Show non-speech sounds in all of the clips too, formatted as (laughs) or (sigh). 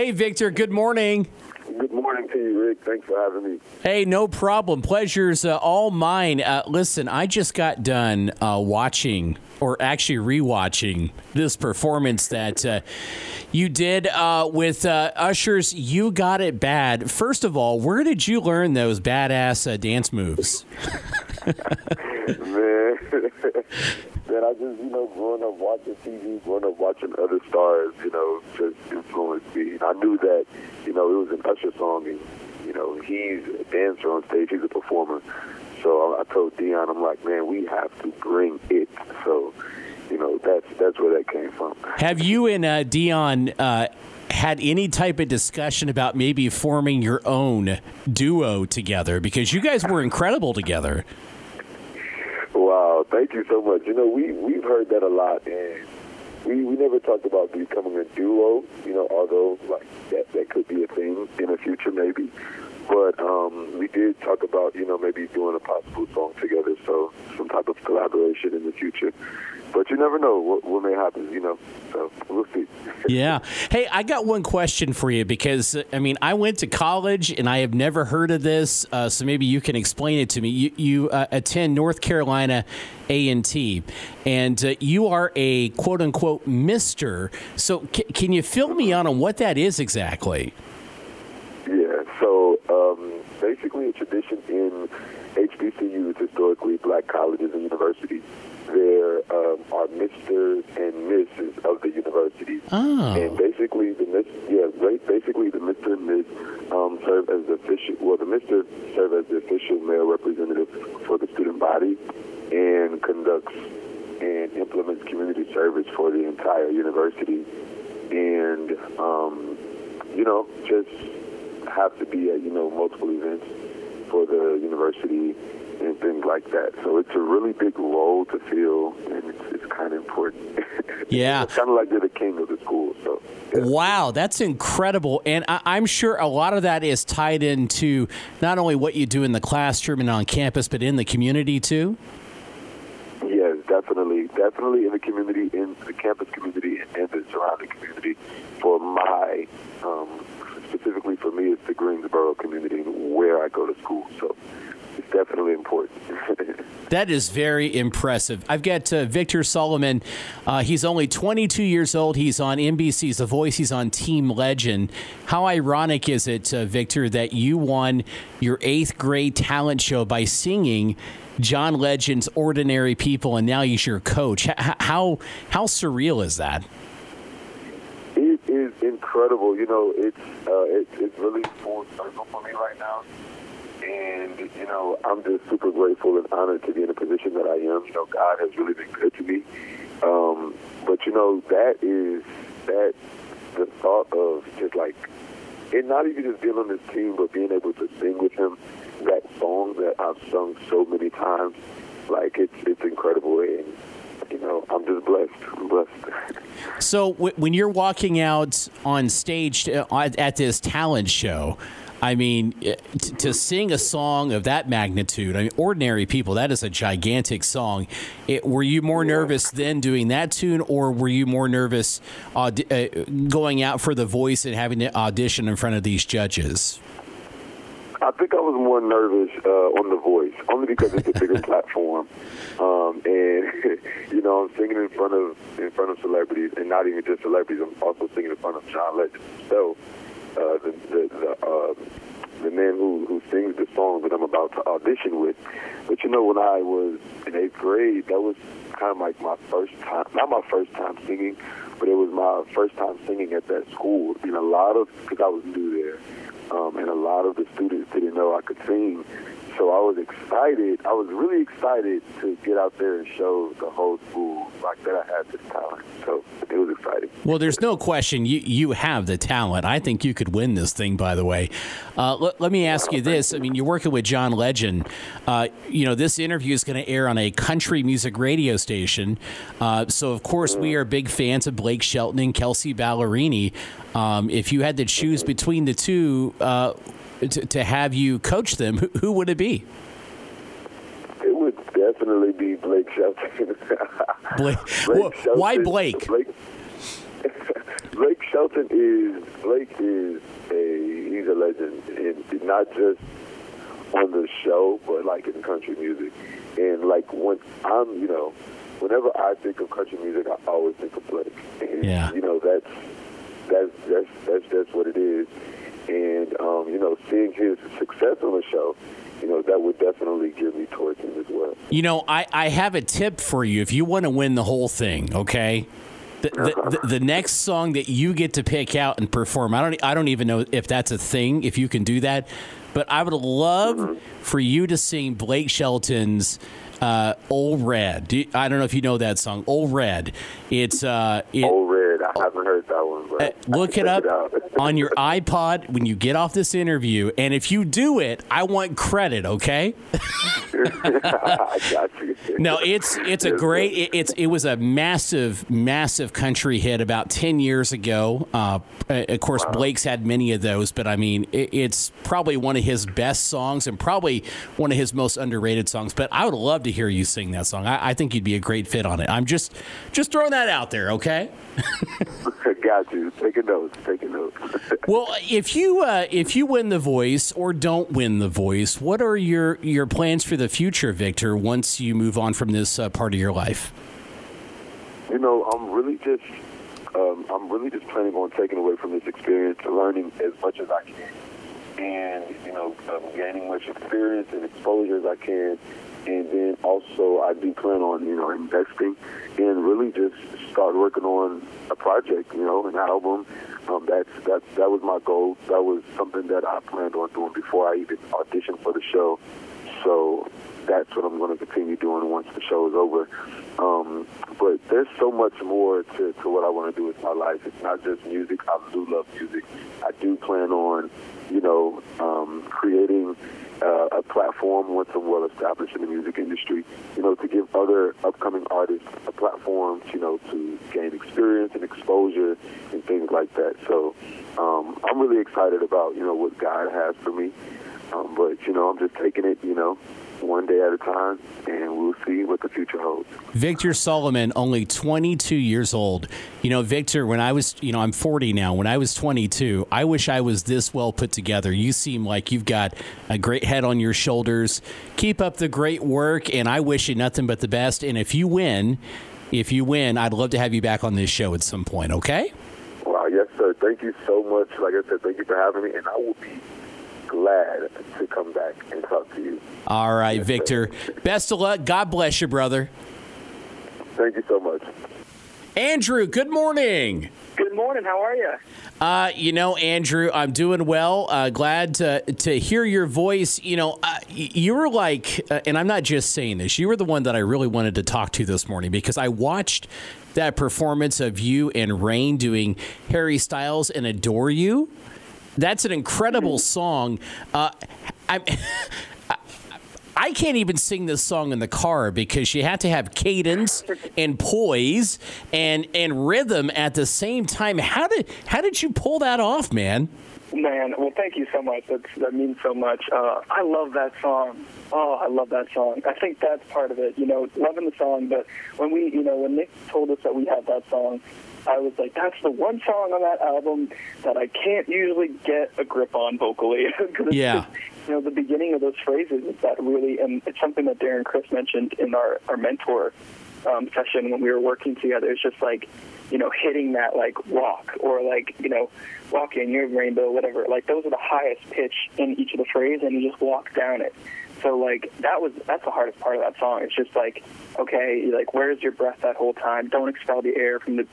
Hey, Victor, good morning. Good morning to you, Rick. Thanks for having me. Hey, no problem. Pleasure's uh, all mine. Uh, listen, I just got done uh, watching, or actually rewatching, this performance that uh, you did uh, with uh, Usher's "You Got It Bad." First of all, where did you learn those badass dance moves? (laughs) (laughs) Man, man, I just, you know, growing up watching TV, growing up watching other stars, you know, just influenced me. I knew that, you know, it was an Usher song, and, you know, he's a dancer on stage, he's a performer. So I, I told Dion, I'm like, man, we have to bring it. So, you know, that's that's where that came from. Have you and uh, Dion uh, had any type of discussion about maybe forming your own duo together? Because you guys were incredible together. Wow, thank you so much. You know, we we've heard that a lot, and we we never talked about becoming a duo. You know, although like that that could be a thing in the future, maybe. But um, we did talk about you know maybe doing a possible song together, so some type of collaboration in the future. But you never know what, what may happen, you know. So we'll see. (laughs) yeah. Hey, I got one question for you because I mean I went to college and I have never heard of this, uh, so maybe you can explain it to me. You, you uh, attend North Carolina A and T, and uh, you are a quote unquote Mister. So c- can you fill me on on what that is exactly? Yeah. So um, basically, a tradition in HBCUs, historically black colleges and universities, are Misters and Misses of the universities. Oh. And basically, the Miss, yeah, basically the Mister and Miss um, serve as the official. Well, the Mister serve as the official male representative for the student body, and conducts and implements community service for the entire university, and um, you know, just have to be at you know multiple events for the university and things like that. So it's a really big role to fill, and it's kind of important. (laughs) Yeah. kind of like you're the king of the school. So yeah. Wow, that's incredible. And I, I'm sure a lot of that is tied into not only what you do in the classroom and on campus, but in the community too. Yes, definitely, definitely in the community, in the campus community, and the surrounding community. For my, um, specifically for me, it's the Greensboro community where I go to school. So definitely important. (laughs) That is very impressive. I've got uh, Victor Solomon. Uh, he's only 22 years old. He's on NBC's The Voice. He's on Team Legend. How ironic is it, uh, Victor, that you won your eighth grade talent show by singing John Legend's "Ordinary People," and now he's your coach? H- how how surreal is that? It is incredible. You know, it's uh, it, it's really full circle for me right now, and you know, I'm just super grateful and honored to be in the position that I am. You know, God has really been good to me. Um, but you know, that is that the thought of just like, and not even just being on this team, but being able to sing with him that song that I've sung so many times. Like it's it's incredible, and you know, I'm just blessed. I'm blessed. So w- when you're walking out on stage uh, at at this talent show, I mean, uh, t- to sing a song of that magnitude, I mean, ordinary people, that is a gigantic song. It, were you more nervous then doing that tune, or were you more nervous aud- uh, going out for the voice and having to audition in front of these judges? I think I was more nervous uh, on The Voice, only because it's a bigger (laughs) platform, um, and (laughs) you know I'm singing in front of in front of celebrities, and not even just celebrities. I'm also singing in front of John Legend himself, uh, the the the, uh, the man who who sings the song that I'm about to audition with. But you know, when I was in eighth grade, that was kind of like my first time, not my first time singing, but it was my first time singing at that school. And a lot of because I was new there um, and a lot of the students didn't know I could sing. So I was excited. I was really excited to get out there and show the whole school like that I had this talent. So it was exciting. Well, there's no question you you have the talent. I think you could win this thing. By the way, uh, let, let me ask you this: I mean, you're working with John Legend. Uh, you know, this interview is going to air on a country music radio station. Uh, so, of course, we are big fans of Blake Shelton and Kelsea Ballerini. Um, if you had to choose between the two uh, to, to have you coach them, who, who would it be? It would definitely be Blake Shelton. (laughs) Blake. Blake Wh- Why Blake? Blake, (laughs) Blake Shelton is Blake is a he's a legend, and not just on the show, but like in country music. And like when I'm, you know, whenever I think of country music, I always think of Blake. And, Yeah. You know, that's that's that's that's just what it is. And um, you know, seeing his success on the show, you know, that would definitely give me towards him as well. You know, I, I have a tip for you if you want to win the whole thing, okay? The, the, the, the next song that you get to pick out and perform, I don't I don't even know if that's a thing, if you can do that, but I would love for you to sing Blake Shelton's uh, "Old Red." Do you- I don't know if you know that song, "Old Red." It's uh, it, Old Red, I haven't heard that one, but uh, look it up out. (laughs) on your iPod when you get off this interview, and if you do it, I want credit, okay? (laughs) (laughs) I got you. No, it's it's a great. It, it's it was a massive, massive country hit about ten years ago. Uh, of course, Blake's had many of those, but I mean, it, it's probably one of his best songs and probably one of his most underrated songs. But I would love to hear you sing that song. I, I think you'd be a great fit on it. I'm just just throwing that out there, okay? (laughs) got you. Taking notes. Taking notes. (laughs) Well, if you uh, if you win the voice or don't win the voice, what are your your plans for the future, Victor? Once you move on from this uh, part of your life. You know, I'm really just, um, I'm really just planning on taking away from this experience, learning as much as I can, and you know, um, gaining as much experience and exposure as I can, and then also I do plan on, you know, investing and really just start working on a project, you know, an album. Um, that's that's that was my goal. That was something that I planned on doing before I even auditioned for the show. So that's what I'm going to continue doing once the show is over. Um, but there's so much more to, to what I want to do with my life. It's not just music. I do love music. I do plan on, you know, um, creating uh, a platform once I'm well established in the music industry, you know, to give other upcoming artists a platform, you know, to gain experience and exposure and things like that. So um, I'm really excited about, you know, what God has for me. Um, but, you know, I'm just taking it, you know, one day at a time, and we'll see what the future holds. Victor Solomon, only 22 years old. You know, Victor, when I was, you know, I'm 40 now. When I was 22, I wish I was this well put together. You seem like you've got a great head on your shoulders. Keep up the great work, and I wish you nothing but the best. And if you win, if you win, I'd love to have you back on this show at some point, okay? Wow, yes, sir. Thank you so much. Like I said, thank you for having me, and I will be glad to come back and talk to you. All right, Victor. Best of luck. God bless you, brother. Thank you so much. Andrew, good morning. Good morning. How are you? Uh, you know, Andrew, I'm doing well. Uh, glad to to hear your voice. You know, uh, you were like, uh, and I'm not just saying this. You were the one that I really wanted to talk to this morning because I watched that performance of you and Raine doing Harry Styles and "Adore You." That's an incredible song. Uh, (laughs) I. I can't even sing this song in the car because you have to have cadence and poise and and rhythm at the same time. How did how did you pull that off, man? Man, well, thank you so much. That's, that means so much. Uh, I love that song. Oh, I love that song. I think that's part of it. You know, loving the song. But when we, you know, when Nick told us that we had that song, I was like, that's the one song on that album that I can't usually get a grip on vocally. (laughs) Yeah. just, you know, the beginning of those phrases is that really, and it's something that Darren Criss mentioned in our, our mentor um, session when we were working together. It's just like, you know, hitting that like walk or like, you know, walk in your rainbow, whatever. Like those are the highest pitch in each of the phrase, and you just walk down it. So like that was that's the hardest part of that song. It's just like, okay, like where's your breath that whole time? Don't expel the air from the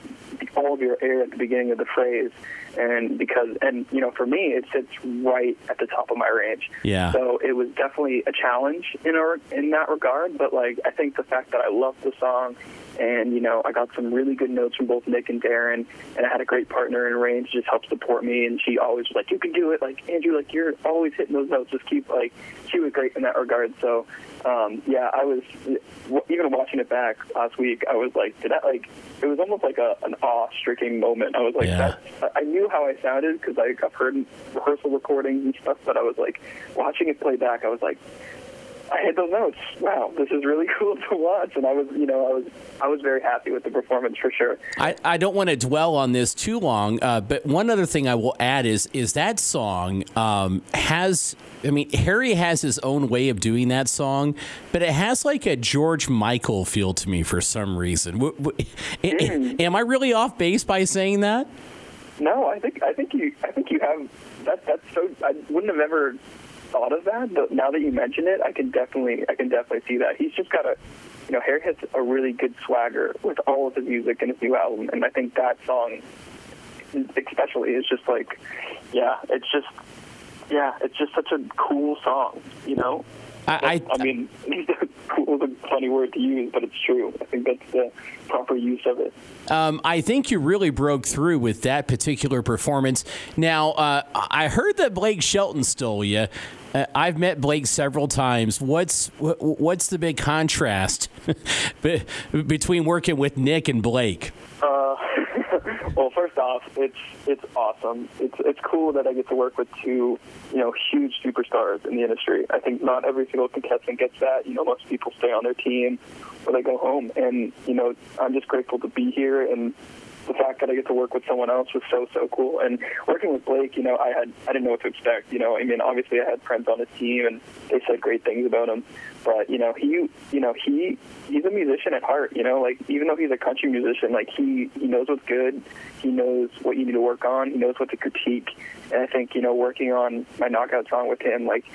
all of your air at the beginning of the phrase, and because and you know for me it sits right at the top of my range. Yeah. So it was definitely a challenge in our in that regard. But like I think the fact that I loved the song, and you know I got some really good notes from both Nick and Darren, and I had a great partner in Raine just helped support me, and she always was like, "You can do it!" Like Andrew, like you're always hitting those notes. Just keep like she was great in that regard. So um, yeah, I was even watching it back last week. I was like, did that like it was almost like a an awe-striking moment. I was like, Yeah. that, I knew how I sounded because like I've heard rehearsal recordings and stuff, but I was like watching it play back. I was like, I hit those notes. Wow, this is really (laughs) cool to watch, and I was, you know, I was, I was very happy with the performance for sure. I, I don't want to dwell on this too long, uh, but one other thing I will add is is that song um, has. I mean, Harry has his own way of doing that song, but it has like a George Michael feel to me for some reason. W- w- Mm. Am I really off base by saying that? No, I think, I think you, I think you have. That, that's so. I wouldn't have ever thought of that, but now that you mention it, I can definitely, I can definitely see that. He's just got a, you know, Harry has a really good swagger with all of his music in his new album, and I think that song, especially, is just like, yeah, it's just, yeah, it's just such a cool song, you know. I, I mean, (laughs) cool is a funny word to use, but it's true. I think that's the proper use of it. Um, I think you really broke through with that particular performance. Now, uh, I heard that Blake Shelton stole you. Uh, I've met Blake several times. What's what's the big contrast (laughs) between working with Nick and Blake? (laughs) Well, first off, it's it's awesome. It's it's cool that I get to work with two, you know, huge superstars in the industry. I think not every single contestant gets that. You know, most people stay on their team or they go home, and you know, I'm just grateful to be here and. The fact that I get to work with someone else was so so cool, and working with Blake, you know, I had I didn't know what to expect. You know, I mean, obviously I had friends on his team, and they said great things about him. But you know, he you know he he's a musician at heart. You know, like even though he's a country musician, like he he knows what's good. He knows what you need to work on. He knows what to critique. And I think you know, working on my knockout song with him, like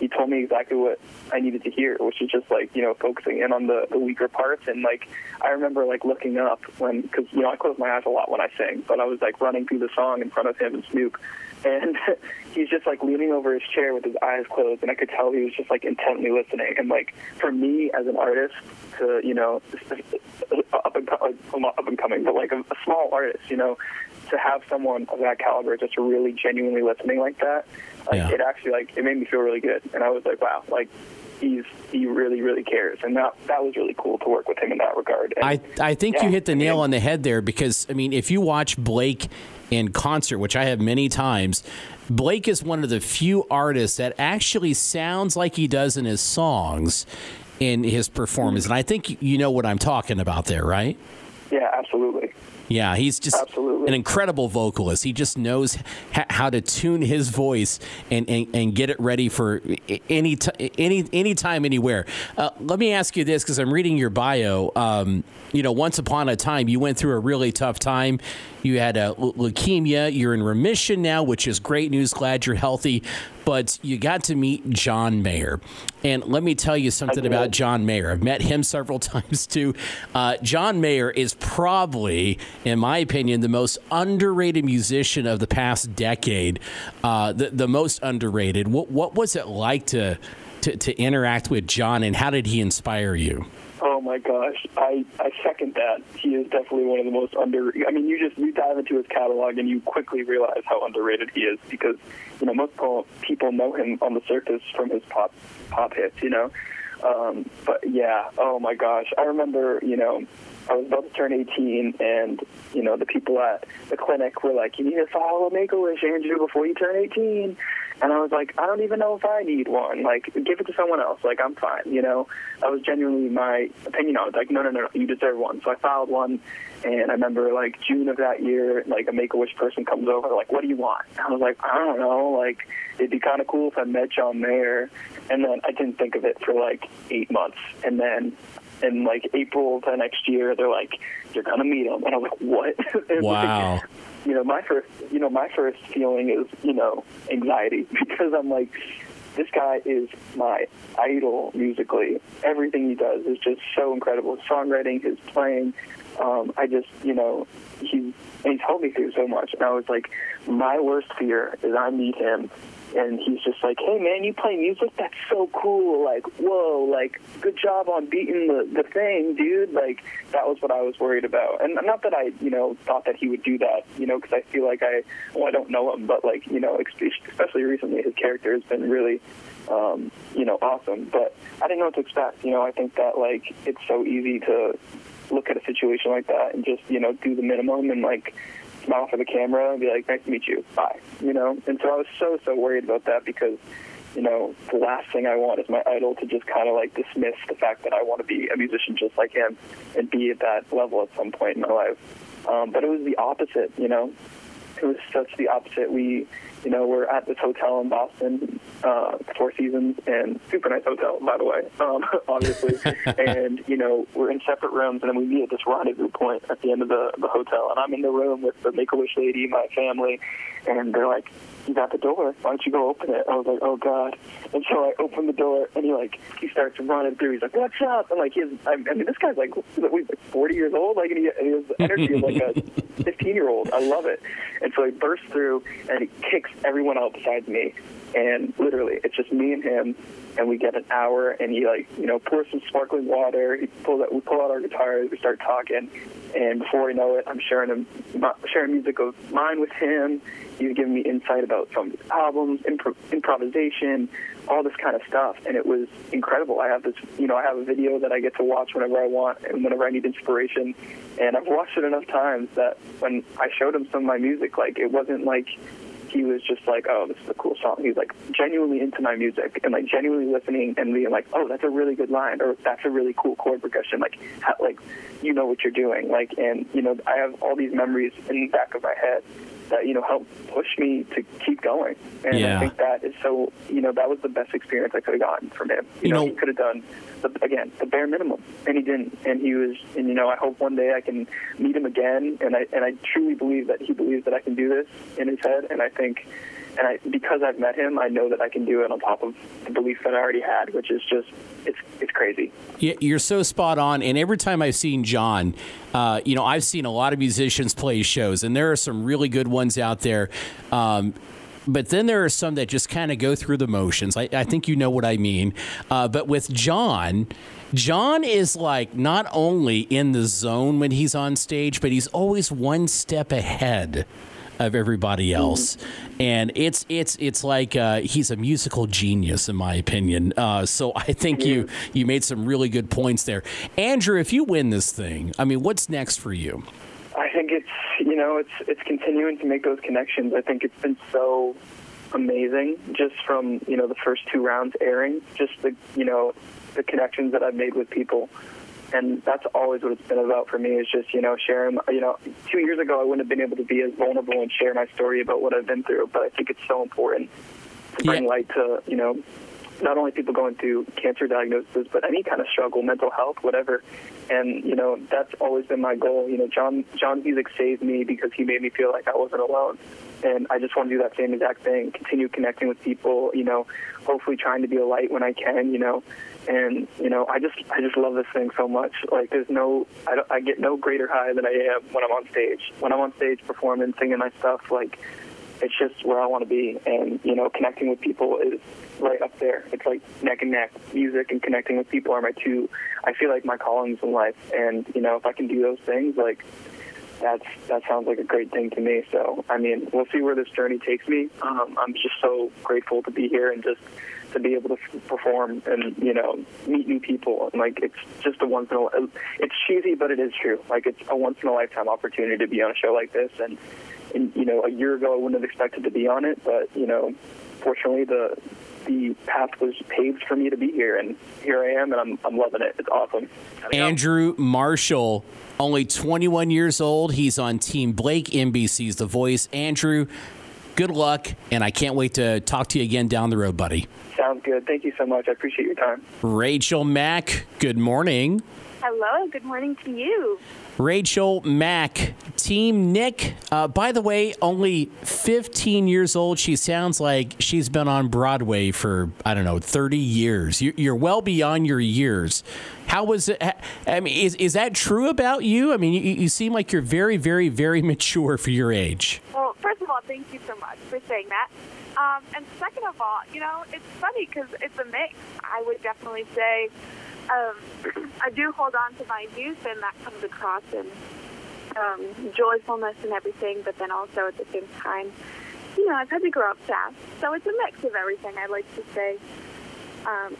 he told me exactly what I needed to hear, which is just like you know focusing in on the, the weaker parts. And like I remember like looking up when because you know I close my eyes a lot when I sing, but I was like running through the song in front of him and Snoop, and (laughs) he's just like leaning over his chair with his eyes closed, and I could tell he was just like intently listening. And like for me as an artist to you know up and up and coming, but like a, a small artist, you know, to have someone of that caliber just really genuinely listening like that, like Yeah. it actually like it made me feel really good, and I was like, wow, like he's he really really cares, and that that was really cool to work with him in that regard. And, I, I think yeah, you hit the I mean- nail on the head there because, I mean, if you watch Blake in concert, which I have many times, Blake is one of the few artists that actually sounds like he does in his songs in his performance. And I think you know what I'm talking about there, right? Yeah, absolutely. Yeah, he's just Absolutely. an incredible vocalist. He just knows ha- how to tune his voice and, and, and get it ready for any t- any any time, anywhere. Uh, let me ask you this, because I'm reading your bio. Um, you know, once upon a time, you went through a really tough time. You had a l- leukemia. You're in remission now, which is great news. Glad you're healthy. But you got to meet John Mayer, and let me tell you something about John Mayer. I've met him (laughs) several times too. Uh, John Mayer is probably, in my opinion, the most underrated musician of the past decade. Uh, the the most underrated. What what was it like to, to to interact with John, and how did he inspire you? Oh my gosh, I, I second that. He is definitely one of the most under. I mean, you just you dive into his catalog and you quickly realize how underrated he is because you know most people know him on the surface from his pop pop hits, you know. Um, but yeah, oh my gosh, I remember you know I was about to turn 18 and you know the people at the clinic were like, you need to file a Make a Wish, Andrew, before you turn 18. And I was like, I don't even know if I need one. Like, give it to someone else. Like, I'm fine. You know, that was genuinely my opinion. I was like, no, no, no, no, you deserve one. So I filed one, and I remember like June of that year, like a Make a Wish person comes over, like, what do you want? And I was like, I don't know. Like, it'd be kind of cool if I met John Mayer. And then I didn't think of it for like eight months, and then in like April of the next year, they're like, you're gonna meet him, and I'm like, what? (laughs) Wow. like, you know, my first, you know, my first feeling is, you know, anxiety (laughs) because I'm like, this guy is my idol musically. Everything he does is just so incredible. His songwriting, his playing. Um, I just, you know, he and he told me through so much, and I was like, my worst fear is I meet him. And he's just like, hey man, you play music? That's so cool. Like, whoa, like, good job on beating the, the thing, dude. Like, that was what I was worried about. And not that I, you know, thought that he would do that, you know, because I feel like I, well, I don't know him, but like, you know, especially recently, his character has been really, um, you know, awesome. But I didn't know what to expect. You know, I think that like it's so easy to look at a situation like that and just, you know, do the minimum and like smile for the camera and be like, nice to meet you, bye. You know, and so I was so so worried about that because you know, the last thing I want is my idol to just kind of like dismiss the fact that I want to be a musician just like him and be at that level at some point in my life. Um, but it was the opposite, you know. It was such the opposite. We, you know, we're at this hotel in Boston, uh, Four Seasons, and super nice hotel, by the way, um, (laughs) obviously. (laughs) and you know, we're in separate rooms, and then we meet at this rendezvous point at the end of the the hotel. And I'm in the room with the Make a Wish lady, my family, and they're like, "You got the door? Why don't you go open it?" I was like, "Oh God!" And so I open the door, and he like he starts running through. He's like, "What's up?" And like he's, I mean, this guy's like, he's like 40 years old, like, and he, and he has energy of like a (laughs) 15 year old. I love it. And so he bursts through, and he kicks everyone out besides me. And literally, it's just me and him, and we get an hour, and he like, you know, pours some sparkling water. He pulls out, we pull out our guitars, we start talking, and before I know it, I'm sharing him, sharing music of mine with him. He's giving me insight about some of his albums, impro- improvisation, all this kind of stuff, and it was incredible. I have this, you know, I have a video that I get to watch whenever I want and whenever I need inspiration, and I've watched it enough times that when I showed him some of my music, like it wasn't like he was just like, oh, this is a cool song. He's like genuinely into my music and like genuinely listening and being like, oh, that's a really good line or that's a really cool chord progression. Like, how, like you know what you're doing. Like, and you know, I have all these memories in the back of my head that you know help push me to keep going. And Yeah. I think that is so. You know, that was the best experience I could have gotten from him. You, You know, know- he could have done the, again the bare minimum, and he didn't. And he was. And you know, I hope one day I can meet him again. And I and I truly believe that he believes that I can do this in his head. And I think. And I, because I've met him, I know that I can do it on top of the belief that I already had, which is just, it's, it's crazy. Yeah, You're so spot on. And every time I've seen John, uh, you know, I've seen a lot of musicians play shows, and there are some really good ones out there. Um, but then there are some that just kind of go through the motions. I, I think you know what I mean. Uh, but with John, John is like not only in the zone when he's on stage, but he's always one step ahead of everybody else, and it's it's it's like uh, he's a musical genius in my opinion. Uh, so I think you you made some really good points there, Andrew. If you win this thing, I mean, what's next for you? I think it's you know it's it's continuing to make those connections. I think it's been so amazing just from you know the first two rounds airing, just the you know the connections that I've made with people, and that's always what it's been about for me. Is just you know sharing. You know, two years ago I wouldn't have been able to be as vulnerable and share my story about what I've been through, but I think it's so important to bring Yeah. light to you know not only people going through cancer diagnoses, but any kind of struggle, mental health, whatever. And you know, that's always been my goal. You know, John John's music saved me because he made me feel like I wasn't alone. And I just want to do that same exact thing. Continue connecting with people. You know, hopefully trying to be a light when I can. You know, and you know, I just I just love this thing so much. Like, there's no I, don't, I get no greater high than I am when I'm on stage. When I'm on stage performing, singing my stuff, like it's just where I want to be. And, you know, connecting with people is right up there. It's like neck and neck. Music and connecting with people are my two, I feel like my callings in life. And, you know, if I can do those things, like, that's that sounds like a great thing to me. So, I mean, we'll see where this journey takes me. Um, I'm just so grateful to be here and just to be able to f- perform and you know meet new people. And, like it's just a once in a it's cheesy, but it is true. Like it's a once in a lifetime opportunity to be on a show like this. And, and you know, a year ago I wouldn't have expected to be on it, but you know, fortunately the the path was paved for me to be here, and here I am, and I'm I'm loving it. It's awesome. Andrew Marshall, only 21 years old. He's on Team Blake, NBC's The Voice. Andrew, good luck, and I can't wait to talk to you again down the road, buddy. Sounds good. Thank you so much. I appreciate your time. Rachel Mac, good morning. Hello, good morning to you. Rachel Mac, Team Nick. Uh, by the way, only 15 years old. She sounds like she's been on Broadway for, I don't know, 30 years. You- You're well beyond your years. How was it? I mean, is, is that true about you? I mean, you, you seem like you're very, very, very (laughs) mature for your age. Well, first of all, thank you so much for saying that. Um, and second of all, you know, it's funny because it's a mix. I would definitely say um, (clears throat) I do hold on to my youth, and that comes across in um, joyfulness and everything, but then also at the same time, you know, I've had to grow up fast. So it's a mix of everything, I like to say. um,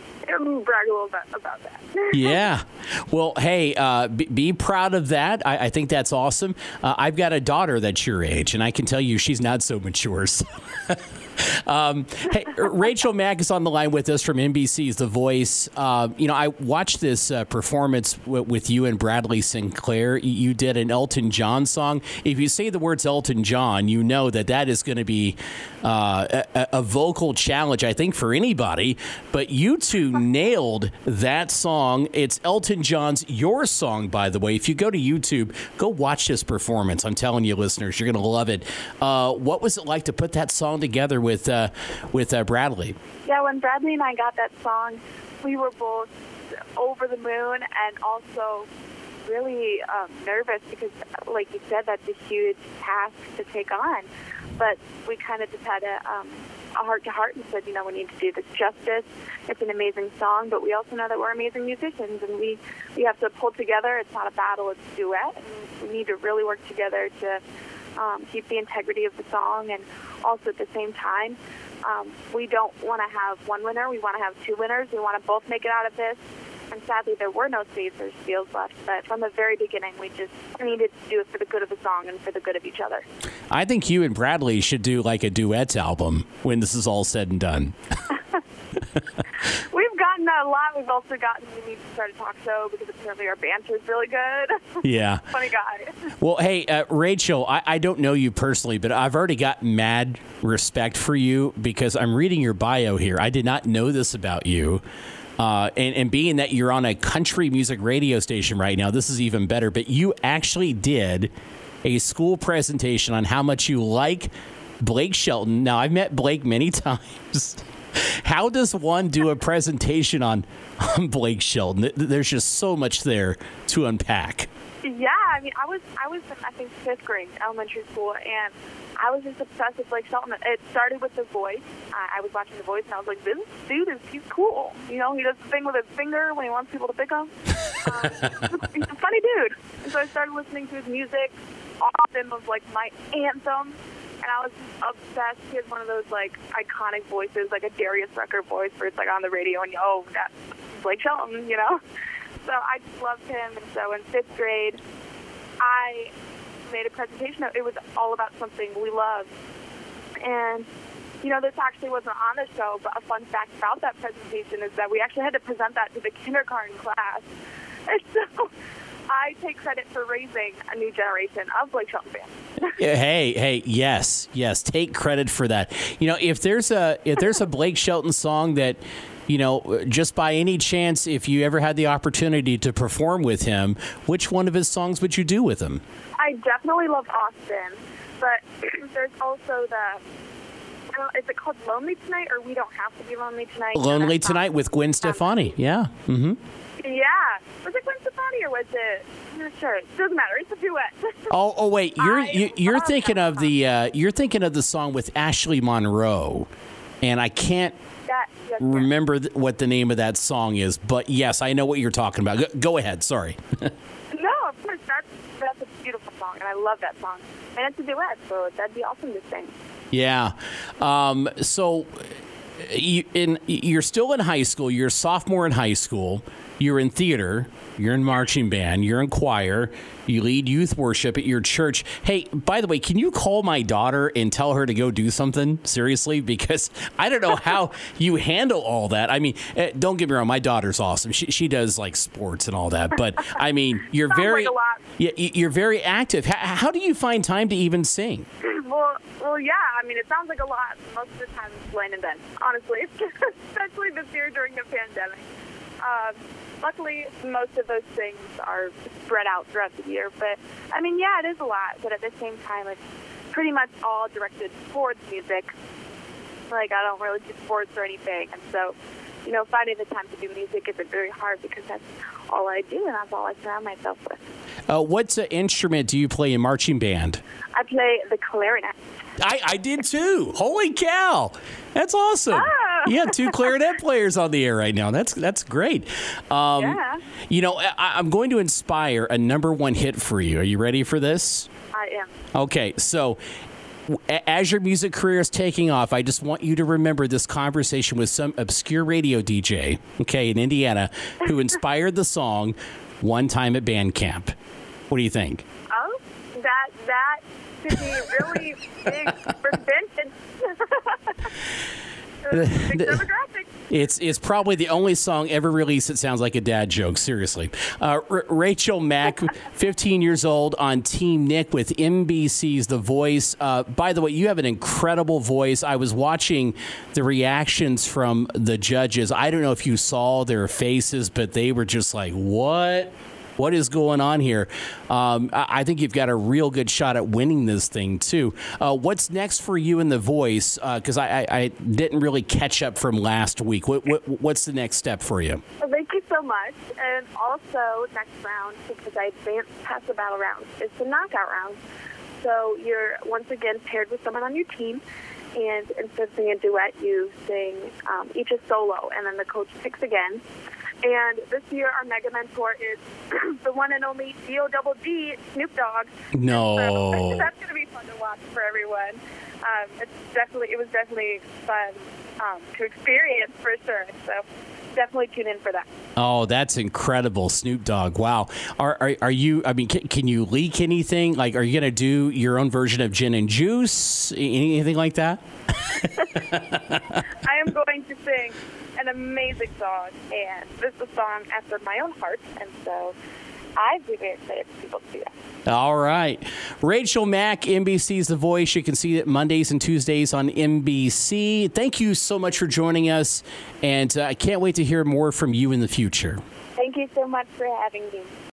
brag a little bit about that. (laughs) yeah. Well, hey, uh, be, be, proud of that. I, I think that's awesome. Uh, I've got a daughter that's your age, and I can tell you she's not so mature. So. (laughs) (laughs) Um, hey, Rachel Mac is on the line with us from NBC's The Voice. Uh, you know, I watched this uh, performance w- with you and Bradley Sinclair. You did an Elton John song. If you say the words Elton John, you know that that is going to be uh, a, a, vocal challenge, I think, for anybody. But you two nailed that song. It's Elton John's Your Song, by the way. If you go to YouTube, go watch this performance. I'm telling you, listeners, you're going to love it. Uh, what was it like to put that song together with uh, with uh, Bradley. Yeah, when Bradley and I got that song, we were both over the moon and also really um, nervous because, like you said, that's a huge task to take on. But we kind of just had a, um, a heart to heart and said, you know, we need to do this justice. It's an amazing song, but we also know that we're amazing musicians and we, we have to pull together. It's not a battle, it's a duet. And we need to really work together to um, keep the integrity of the song, and also at the same time, um, we don't want to have one winner. We want to have two winners. We want to both make it out of this. And sadly, there were no saves or steals left. But from the very beginning, we just needed to do it for the good of the song and for the good of each other. I think you and Bradley should do like a duets album when this is all said and done. (laughs) We've gotten that a lot. We've also gotten we need to start a talk show because apparently our banter is really good. (laughs) Yeah. (laughs) Funny guy. (laughs) Well, hey, uh, Rachel, I, I don't know you personally, but I've already got mad respect for you because I'm reading your bio here. I did not know this about you. Uh, and, and being that you're on a country music radio station right now, this is even better. But you actually did a school presentation on how much you like Blake Shelton. Now, I've met Blake many times. How does one do a presentation on, on Blake Shelton? There's just so much there to unpack. Yeah, I mean, I was I was in I think fifth grade elementary school, and I was just obsessed with Blake Shelton. It started with The Voice. I, I was watching The Voice, and I was like, this dude is he's cool. You know, he does the thing with his finger when he wants people to pick him. (laughs) Um, he's a funny dude. And so I started listening to his music. Austin was like my anthem and I was obsessed. He has one of those like iconic voices, like a Darius Rucker voice, where it's like on the radio and you, oh, that's Blake Shelton, you know. (laughs) So I just loved him, and so in fifth grade, I made a presentation. It was all about something we loved, and you know, this actually wasn't on the show, but a fun fact about that presentation is that we actually had to present that to the kindergarten class. (laughs) And so I take credit for raising a new generation of Blake Shelton fans. (laughs) hey, hey, yes, yes, take credit for that. You know, if there's a if there's a Blake Shelton song that you know, just by any chance, if you ever had the opportunity to perform with him, which one of his songs would you do with him? I definitely love Austin, but (clears throat) there's also the. Is it called Lonely Tonight or We Don't Have to Be Lonely Tonight? Lonely Tonight with Gwen Stefani. Yeah. Mm-hmm. Yeah. Was it Gwen Stefani or was it? I'm not sure. It doesn't matter. It's a duet. (laughs) oh, oh wait. You're you, are you are thinking of the uh, you're thinking of the song with Ashley Monroe, and I can't that, yes, remember yes. what the name of that song is. But yes, I know what you're talking about. Go, go ahead. Sorry. (laughs) no, of course. That's that's a beautiful song, and I love that song. And it's a duet, so that'd be awesome to sing. Yeah. Um, so you in you're still in high school. You're a sophomore in high school. You're in theater. You're in marching band. You're in choir. You lead youth worship at your church. Hey, by the way, can you call my daughter and tell her to go do something? Seriously, (laughs) because I don't know how (laughs) you handle all that. I mean, eh, don't get me wrong. My daughter's awesome. She she does like sports and all that. But I mean, (laughs) you're very like yeah, you're very active. How, how do you find time to even sing? (clears throat) Well, well, yeah. I mean, it sounds like a lot. Most of the time, it's laying in bed. Honestly, especially this year during the pandemic. Um, luckily, most of those things are spread out throughout the year. But I mean, yeah, it is a lot. But at the same time, it's pretty much all directed towards music. Like I don't really do sports or anything, and so you know, finding the time to do music isn't very hard because that's all I do and that's all I surround myself with. Uh, what uh, instrument do you play in marching band? I play the clarinet. I, I did too. Holy cow, that's awesome! Ah. Yeah, two clarinet (laughs) players on the air right now. That's that's great. Um, yeah. You know, I, I'm going to inspire a number one hit for you. Are you ready for this? I am. Okay, so as your music career is taking off, I just want you to remember this conversation with some obscure radio DJ, okay, in Indiana, who (laughs) inspired the song "One Time at Band Camp." What do you think? Oh, that that could be really big (laughs) for vintage. (laughs) It's it's probably the only song ever released that sounds like a dad joke. Seriously, uh, R- Rachel Mac, (laughs) 15 years old, on Team Nick with NBC's The Voice. Uh, by the way, you have an incredible voice. I was watching the reactions from the judges. I don't know if you saw their faces, but they were just like, "What?" What is going on here? Um, I, think you've got a real good shot at winning this thing too. Uh, what's next for you in the voice? Because uh, I, I, I, didn't really catch up from last week. What, what, what's the next step for you? Well, thank you so much. And also next round, because I advanced past the battle round, is the knockout round. So you're once again paired with someone on your team and instead of singing a duet, you sing um, each a solo, and then the coach picks again. And this year, our mega mentor is (clears throat) the one and only D O Double D Snoop Dogg. No, so that's going to be fun to watch for everyone. Um, it's definitely it was definitely fun um, to experience for sure. So definitely tune in for that. Oh, that's incredible, Snoop Dogg! Wow, are are, are you? I mean, can, can, you leak anything? Like, are you going to do your own version of Gin and Juice? Anything like that? (laughs) (laughs) I am going to sing an amazing song, and this is a song after my own heart, and so I'd be very excited for people to see that. All right. Rachel Mac, NBC's The Voice. You can see it Mondays and Tuesdays on NBC. Thank you so much for joining us, and uh, I can't wait to hear more from you in the future. Thank you so much for having me.